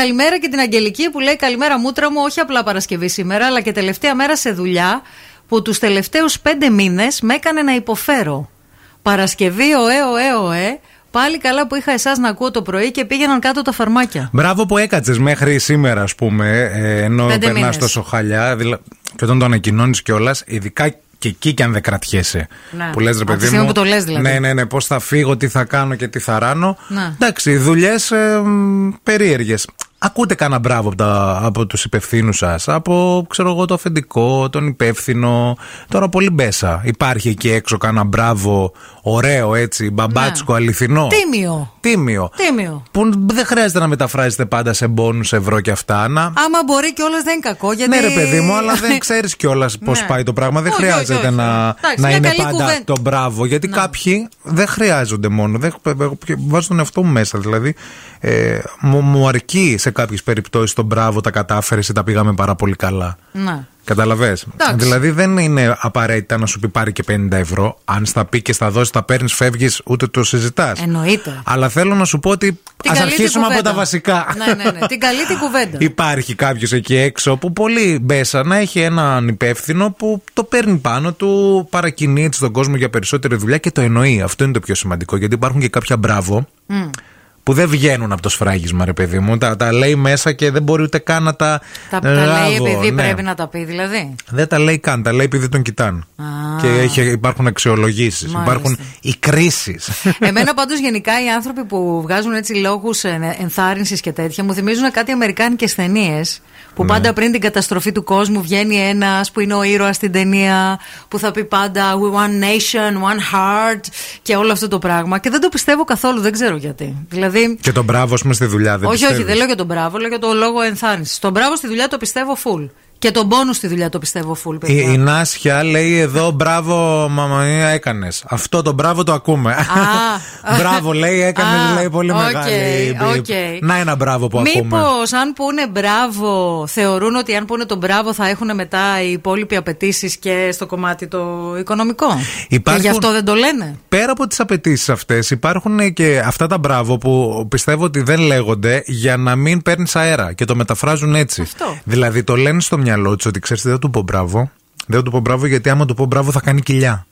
Καλημέρα και την Αγγελική που λέει Καλημέρα μούτρα μου, όχι απλά Παρασκευή σήμερα, αλλά και τελευταία μέρα σε δουλειά που τους τελευταίους πέντε μήνες με έκανε να υποφέρω. Παρασκευή, ωε, ωε, ωε. Πάλι καλά που είχα εσάς να ακούω το πρωί και πήγαιναν κάτω τα φαρμάκια. Μπράβο που έκατσε μέχρι σήμερα, ας πούμε, ε, ενώ Πέντε περνάς μήνες. τόσο χαλιά. δηλα- Και όταν το ανακοινώνεις κιόλας, ειδικά και εκεί κι αν δεν κρατιέσαι. Ναι. Που λες, ρε Από τη παιδί στιγμή μου. που το λες, δηλαδή. Ναι, ναι, ναι. Πώς θα φύγω, τι θα κάνω και τι θα ράνω. Ναι. Εντάξει, δουλειές ε, περίεργες. Ακούτε κανένα μπράβο από, τα- από τους υπευθύνους σας, από ξέρω εγώ, το αφεντικό, τον υπεύθυνο. Τώρα πολύ μπέσα. Υπάρχει εκεί έξω κανένα μπράβο, ωραίο έτσι, μπαμπάτσικο, αληθινό. Ναι. Τίμιο. Τίμιο. Τίμιο. Που δεν χρειάζεται να μεταφράζετε πάντα σε μπόνους, ευρώ και αυτά. Να... Άμα μπορεί και δεν είναι κακό. Γιατί... Ναι, ρε παιδί μου, αλλά δεν ξέρεις κιόλας πώς Ναι. πάει το πράγμα. Δεν Όχι, χρειάζεται όχι, όχι. να, Εντάξει, να μια είναι καλή πάντα κουβέντα. το μπράβο. Γιατί κάποιοι δεν χρειάζονται μόνο. Δεν, εγώ βάζω τον εαυτό μου μέσα. Δηλαδή, ε, μου, μου αρκεί σε κάποιες περιπτώσεις το μπράβο, τα κατάφερε ή τα πήγαμε πάρα πολύ καλά. Ναι. Καταλαβέ. Εντάξει. Δηλαδή δεν είναι απαραίτητα να σου πει πάρει και 50 ευρώ. Αν στα πει και στα δώσεις, τα παίρνεις, φεύγεις, ούτε το συζητάς. Εννοείται. Αλλά θέλω να σου πω ότι Την ας καλή την αρχίσουμε από κουβέντα. τα βασικά. Ναι, ναι, ναι. Την καλή την κουβέντα. Υπάρχει κάποιος εκεί έξω που πολύ μπέσα να έχει έναν υπεύθυνο που το παίρνει πάνω του, παρακινεί έτσι τον κόσμο για περισσότερη δουλειά και το εννοεί. Αυτό είναι το πιο σημαντικό. Γιατί υπάρχουν και κάποια μπράβο που δεν βγαίνουν από το σφράγισμα, ρε παιδί μου. Τα, τα λέει μέσα και δεν μπορεί ούτε καν να τα. Τα, τα λάβω, λέει επειδή ναι. πρέπει να τα πει, δηλαδή. Δεν τα λέει καν, τα λέει επειδή τον κοιτάνε. Και έχει, υπάρχουν αξιολογήσεις, Μάλιστα. υπάρχουν οι κρίσεις. Εμένα πάντως γενικά οι άνθρωποι που βγάζουν έτσι λόγους ενθάρρυνσης και τέτοια μου θυμίζουν κάτι αμερικάνικε ταινίε. Που Ναι. πάντα πριν την καταστροφή του κόσμου βγαίνει ένας που είναι ο ήρωας στην ταινία, που θα πει πάντα We one nation, one heart και όλο αυτό το πράγμα. Και δεν το πιστεύω καθόλου, δεν ξέρω γιατί. Δηλαδή. Και τον μπράβο, ας πούμε, στη δουλειά δεν όχι, όχι, πιστεύεις; δεν λέω για τον μπράβο, λέω για το λόγο ενθάρρυνσης. Τον μπράβο στη δουλειά το πιστεύω full. Και τον μπόνους στη δουλειά το πιστεύω full, Η, παιδιά. η Νάσια λέει εδώ μπράβο μαλακία έκανες. Αυτό το μπράβο το ακούμε. μπράβο λέει έκανες Α, λέει πολύ οκ, μεγάλη. οκ. Να ένα μπράβο που ακούμε. Μήπως αν πούνε μπράβο, θεωρούν ότι αν πούνε τον μπράβο θα έχουν μετά οι υπόλοιποι απαιτήσεις και στο κομμάτι το οικονομικό; Υπάρχουν- Και γι' αυτό δεν το λένε; Πέρα από τις απαιτήσεις αυτές, υπάρχουν και αυτά τα μπράβο που πιστεύω ότι δεν λέγονται για να μην παίρνεις αέρα και το μεταφράζουν έτσι. Αυτό. Δηλαδή το λένε στο μυαλό του ότι ξέρεις, δεν θα του πω μπράβο. Δεν θα του πω μπράβο γιατί άμα του πω μπράβο θα κάνει κοιλιά.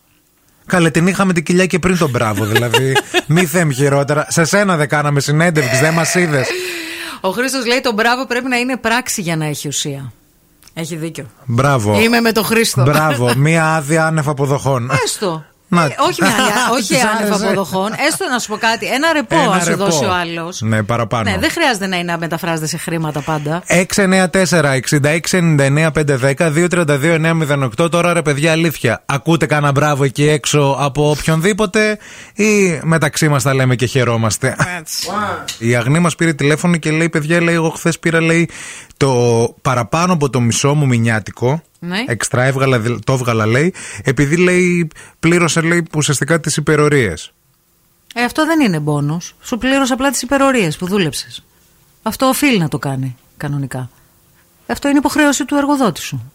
Καλέ, την είχαμε την κοιλιά και πριν τον μπράβο. Δηλαδή, μη θέμ χειρότερα. Σε σένα δεν κάναμε συνέντευξη, δεν μας είδες. Ο Χρήστος λέει τον μπράβο πρέπει να είναι πράξη για να έχει ουσία. Έχει δίκιο. Μπράβο. Είμαι με τον Χρήστο. Μπράβο. Μία άδεια άνευ αποδοχών. Έστω. Να- Ε, όχι με άλλη- όχι Της άνευ άρεσε. αποδοχών. Έστω να σου πω κάτι. Ένα ρεπό Ένα να σου ρεπό. δώσει ο άλλος. Ναι, παραπάνω. Ναι, δεν χρειάζεται να είναι να μεταφράζεται σε χρήματα πάντα. 694-6699-510-232-908. Τώρα ρε παιδιά, αλήθεια. Ακούτε κανένα μπράβο εκεί έξω από οποιονδήποτε ή μεταξύ μας τα λέμε και χαιρόμαστε; Η Αγνή μας πήρε τηλέφωνο και λέει: Παιδιά, λέει, εγώ χθες πήρα λέει, το παραπάνω από το μισό μου μηνιάτικο. Ναι. Εξτρά έβγαλα, το έβγαλα, λέει, επειδή λέει, πλήρωσε λέει, ουσιαστικά τις υπερορίες. Ε, αυτό δεν είναι μπόνου. Σου πλήρωσε απλά τις υπερορίες που δούλεψες. Αυτό οφείλει να το κάνει κανονικά. Αυτό είναι υποχρέωση του εργοδότη σου.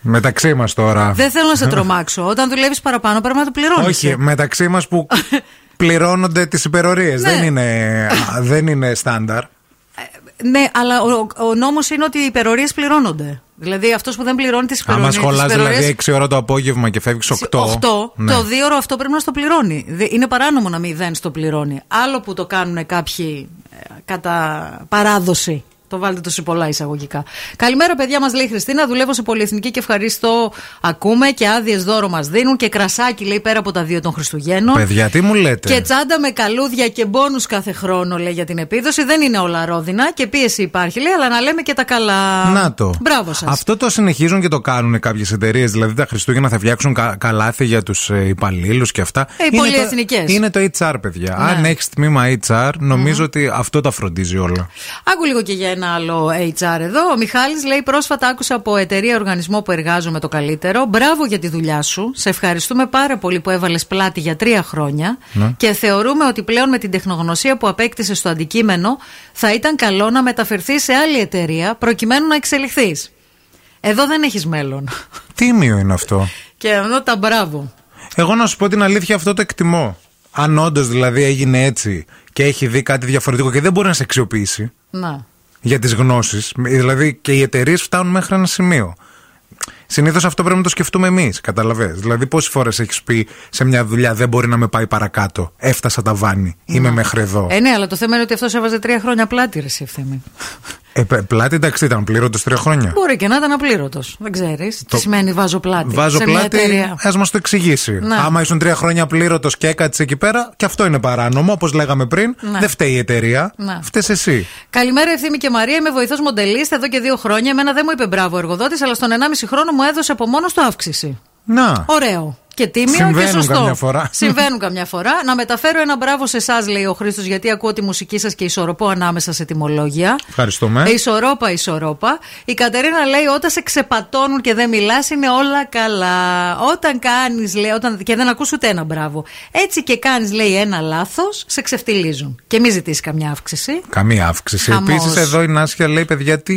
Μεταξύ μας τώρα. δεν θέλω να σε τρομάξω. Όταν δουλεύεις παραπάνω πρέπει να το πληρώνεις. Όχι, μεταξύ μας που πληρώνονται τις υπερορίες. Ναι. Δεν, είναι, α, δεν είναι στάνταρ. Ναι, αλλά ο, ο νόμος είναι ότι οι υπερορίες πληρώνονται. Δηλαδή αυτός που δεν πληρώνει τις υπερορίε. Άμα σχολάς δηλαδή 6 ώρα το απόγευμα και φεύγεις 8. 8, ναι. το δύο ώρο αυτό πρέπει να στο πληρώνει. Δε- Είναι παράνομο να μην δεν στο πληρώνει. Άλλο που το κάνουν κάποιοι ε, κατά παράδοση. Το βάλτε το σε πολλά εισαγωγικά. Καλημέρα, παιδιά, μας λέει η Χριστίνα. Δουλεύω σε πολυεθνική και ευχαριστώ. Ακούμε και άδειες δώρο μας δίνουν και κρασάκι, λέει, πέρα από τα δύο των Χριστουγέννων. Παιδιά, τι μου λέτε; Και τσάντα με καλούδια και μπόνους κάθε χρόνο, λέει, για την επίδοση. Δεν είναι όλα ρόδινα και πίεση υπάρχει, λέει, αλλά να λέμε και τα καλά. Να το. Μπράβο σας. Αυτό το συνεχίζουν και το κάνουν κάποιες εταιρείες. Δηλαδή τα Χριστούγεννα θα φτιάξουν κα, καλάθι για τους ε, υπαλλήλους και αυτά. Ε, οι Είναι το- πολυεθνικές. Είναι το HR, παιδιά. Ναι. Αν έχεις τμήμα HR, νομιζω ότι αυτό τα φροντίζει όλα. Άκου λίγο και για ένα άλλο HR εδώ. Ο Μιχάλης λέει: Πρόσφατα άκουσα από εταιρεία οργανισμό που εργάζομαι το καλύτερο. Μπράβο για τη δουλειά σου. Σε ευχαριστούμε πάρα πολύ που έβαλες πλάτη για τρία χρόνια. Και θεωρούμε ότι πλέον με την τεχνογνωσία που απέκτησες στο αντικείμενο θα ήταν καλό να μεταφερθείς σε άλλη εταιρεία προκειμένου να εξελιχθείς. Εδώ δεν έχεις μέλλον. Τίμιο είναι αυτό. και εδώ τα μπράβο. Εγώ να σου πω την αλήθεια, αυτό το εκτιμώ. Αν όντως δηλαδή έγινε έτσι και έχει δει κάτι διαφορετικό και δεν μπορεί να σε αξιοποιήσει. Να. Για τις γνώσεις. Δηλαδή και οι εταιρείες φτάνουν μέχρι ένα σημείο. Συνήθως αυτό πρέπει να το σκεφτούμε εμείς. Καταλαβέ. Δηλαδή, πόσες φορές έχεις πει σε μια δουλειά δεν μπορεί να με πάει παρακάτω. Έφτασα τα βάνη. Είμαι μέχρι εδώ. Ε, ναι, αλλά το θέμα είναι ότι αυτός έβαζε τρία χρόνια πλάτη, ρε ευθύμη. Ε, πλάτη, εντάξει, ήταν πλήρωτος τρία χρόνια. Μπορεί και να ήταν απλήρωτος. Δεν ξέρεις. Το... Τι σημαίνει βάζω πλάτη. Βάζω σε πλάτη. Α μας το εξηγήσει. Ναι. Άμα ήσουν τρία χρόνια πλήρωτος και έκατσε εκεί πέρα, και αυτό είναι παράνομο, όπως λέγαμε πριν. Ναι. Δεν φταίει η εταιρεία. Ναι. Φταίεις εσύ. Καλημέρα, Ευθύμη και Μαρία. Είμαι βοηθός μοντελίστα εδώ και δύο χρόνια. Εμένα δεν μου είπε μπράβο εργοδότης, αλλά στον 1,5 χρόνο μου έδωσε από μόνος του αύξηση. Να. Ωραίο και τίμιο Συμβαίνουν και σωστό. Καμιά φορά. Συμβαίνουν καμιά φορά. Να μεταφέρω ένα μπράβο σε εσάς, λέει ο Χρήστος, γιατί ακούω τη μουσική σας και ισορροπώ ανάμεσα σε τιμολόγια. Ευχαριστούμε. Ε, ισορρόπα, ισορρόπα. Η Κατερίνα λέει: Όταν σε ξεπατώνουν και δεν μιλάς, είναι όλα καλά. Όταν κάνεις, λέει, όταν... και δεν ακούς ούτε ένα μπράβο. Έτσι και κάνεις, λέει, ένα λάθος, σε ξεφτιλίζουν. Και μη ζητήσει καμιά αύξηση. Καμία αύξηση. Επίσης, εδώ η Νάσια λέει: Παιδιά, τι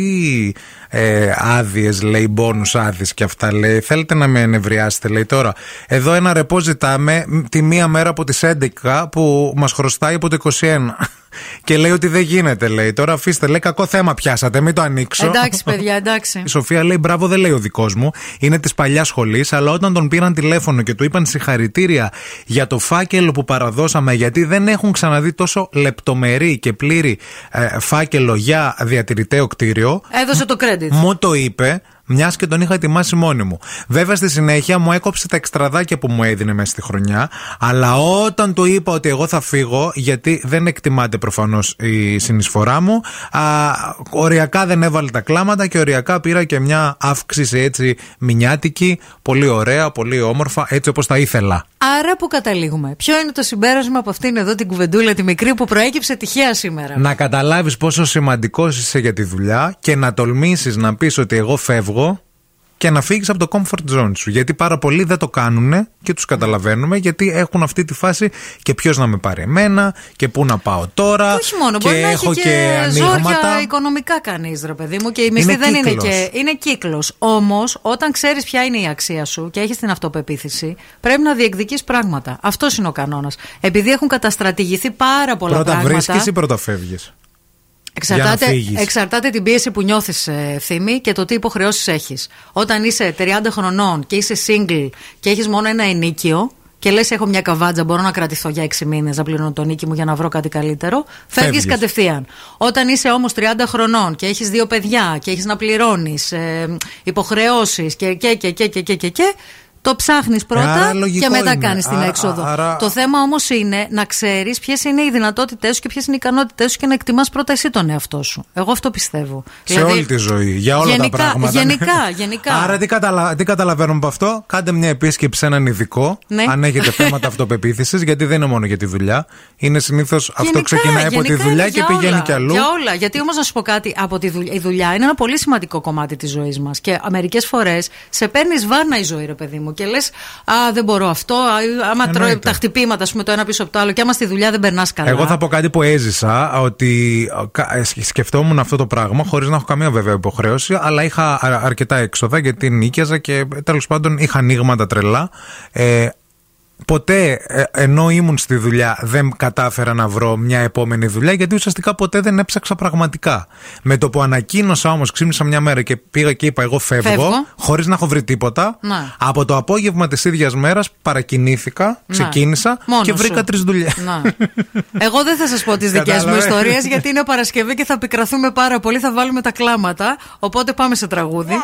ε, άδειες, λέει, μπόνου άδειες και αυτά λέει. Θέλετε να με ενευριάσετε, λέει τώρα. Εδώ ένα ρεπό ζητάμε τη μία μέρα από τις 11 που μας χρωστάει από το 21. Και λέει ότι δεν γίνεται, λέει. Τώρα αφήστε, λέει κακό θέμα πιάσατε, μην το ανοίξω. Εντάξει, παιδιά, εντάξει. Η Σοφία λέει μπράβο, δεν λέει ο δικός μου. Είναι της παλιάς σχολής, αλλά όταν τον πήραν τηλέφωνο και του είπαν συγχαρητήρια για το φάκελο που παραδώσαμε, γιατί δεν έχουν ξαναδεί τόσο λεπτομερή και πλήρη ε, φάκελο για διατηρητέο κτίριο. Έδωσε το credit. Μου το είπε μιας και τον είχα ετοιμάσει μόνη μου. Βέβαια στη συνέχεια μου έκοψε τα εξτραδάκια που μου έδινε μέσα στη χρονιά, αλλά όταν του είπα ότι εγώ θα φύγω, γιατί δεν εκτιμάται προφανώς η συνεισφορά μου, α, οριακά δεν έβαλε τα κλάματα και οριακά πήρα και μια αύξηση έτσι μηνιάτικη, πολύ ωραία, πολύ όμορφα, έτσι όπως τα ήθελα. Άρα που καταλήγουμε. Ποιο είναι το συμπέρασμα από αυτήν εδώ την κουβεντούλα τη μικρή που προέκυψε τυχαία σήμερα; Να καταλάβεις πόσο σημαντικός είσαι για τη δουλειά και να τολμήσεις να πεις ότι εγώ φεύγω και να φύγεις από το comfort zone σου. Γιατί πάρα πολλοί δεν το κάνουν και τους καταλαβαίνουμε γιατί έχουν αυτή τη φάση και ποιος να με πάρει εμένα και πού να πάω τώρα. όχι μόνο, και μπορεί να έχω έχει και, και ανοίγματα. ζόρια οικονομικά κανείς, ρε παιδί μου, και η μισθή δεν κύκλος. είναι και. Είναι κύκλος. Όμως, όταν ξέρεις ποια είναι η αξία σου και έχεις την αυτοπεποίθηση, πρέπει να διεκδικείς πράγματα. Αυτός είναι ο κανόνας. Επειδή έχουν καταστρατηγηθεί πάρα πολλά Πρώτα πράγματα. βρίσκεις ή πρώτα φεύγεις; Εξαρτάται, εξαρτάται την πίεση που νιώθεις, ε, ευθύμη και το τι υποχρεώσεις έχεις. Όταν είσαι 30 χρονών και είσαι single και έχεις μόνο ένα ενίκιο, και λες: Έχω μια καβάτζα, μπορώ να κρατηθώ για 6 μήνες, να πληρώνω το νίκη μου για να βρω κάτι καλύτερο. Φεύγεις κατευθείαν. Όταν είσαι όμως 30 χρονών και έχεις δύο παιδιά και έχεις να πληρώνεις ε, υποχρεώσεις και και, και, και, και, και, και, και, το ψάχνεις πρώτα άρα λογικό και μετά είναι. κάνεις την Άρα- έξοδο. άρα- Το θέμα όμως είναι να ξέρεις ποιες είναι οι δυνατότητές σου και ποιες είναι οι ικανότητές σου και να εκτιμάς πρώτα εσύ τον εαυτό σου. Εγώ αυτό πιστεύω. Σε όλη τη ζωή, για όλα γενικά, τα πράγματα. Γενικά, γενικά. Άρα τι, καταλα... τι καταλαβαίνουμε από αυτό, κάντε μια επίσκεψη σε έναν ειδικό, Ναι. αν έχετε θέματα αυτοπεποίθησης, γιατί δεν είναι μόνο για τη δουλειά. Είναι συνήθως αυτό Γενικά, ξεκινάει από τη γενικά δουλειά είναι και για πηγαίνει όλα, κι αλλού. Για όλα. Γιατί όμως να σου πω κάτι, από τη δουλειά, η δουλειά είναι ένα πολύ σημαντικό κομμάτι της ζωής μας. Και μερικές φορές σε παίρνεις βάρνα η ζωή, ρε παιδί μου, και λες: Α, δεν μπορώ αυτό. Α, άμα τρώει Εννοείται. τα χτυπήματα, ας πούμε, το ένα πίσω από το άλλο, και άμα στη δουλειά δεν περνάς καλά. Εγώ θα πω κάτι που έζησα, ότι ε, κα- ε, σκ- σκεφτόμουν αυτό το πράγμα, χωρίς να έχω καμία βέβαια υποχρέωση, αλλά είχα α- αρκετά έξοδα γιατί νίκιαζα και τέλος πάντων είχα ανοίγματα τρελά. Ε, ποτέ ε, ενώ ήμουν στη δουλειά δεν κατάφερα να βρω μια επόμενη δουλειά γιατί ουσιαστικά ποτέ δεν έψαξα πραγματικά. Με το που ανακοίνωσα όμως, ξύπνησα μια μέρα και πήγα και είπα εγώ φεύγω, Φεύγω. χωρίς να έχω βρει τίποτα. Να. Από το απόγευμα της ίδιας μέρας παρακινήθηκα, ξεκίνησα Μόνος και σου. βρήκα τρεις δουλειές. Να. Εγώ δεν θα σας πω τις δικές μου Κατάλαβε. ιστορίες, γιατί είναι Παρασκευή και θα πικραθούμε πάρα πολύ. Θα βάλουμε τα κλάματα. Οπότε πάμε σε τραγούδι.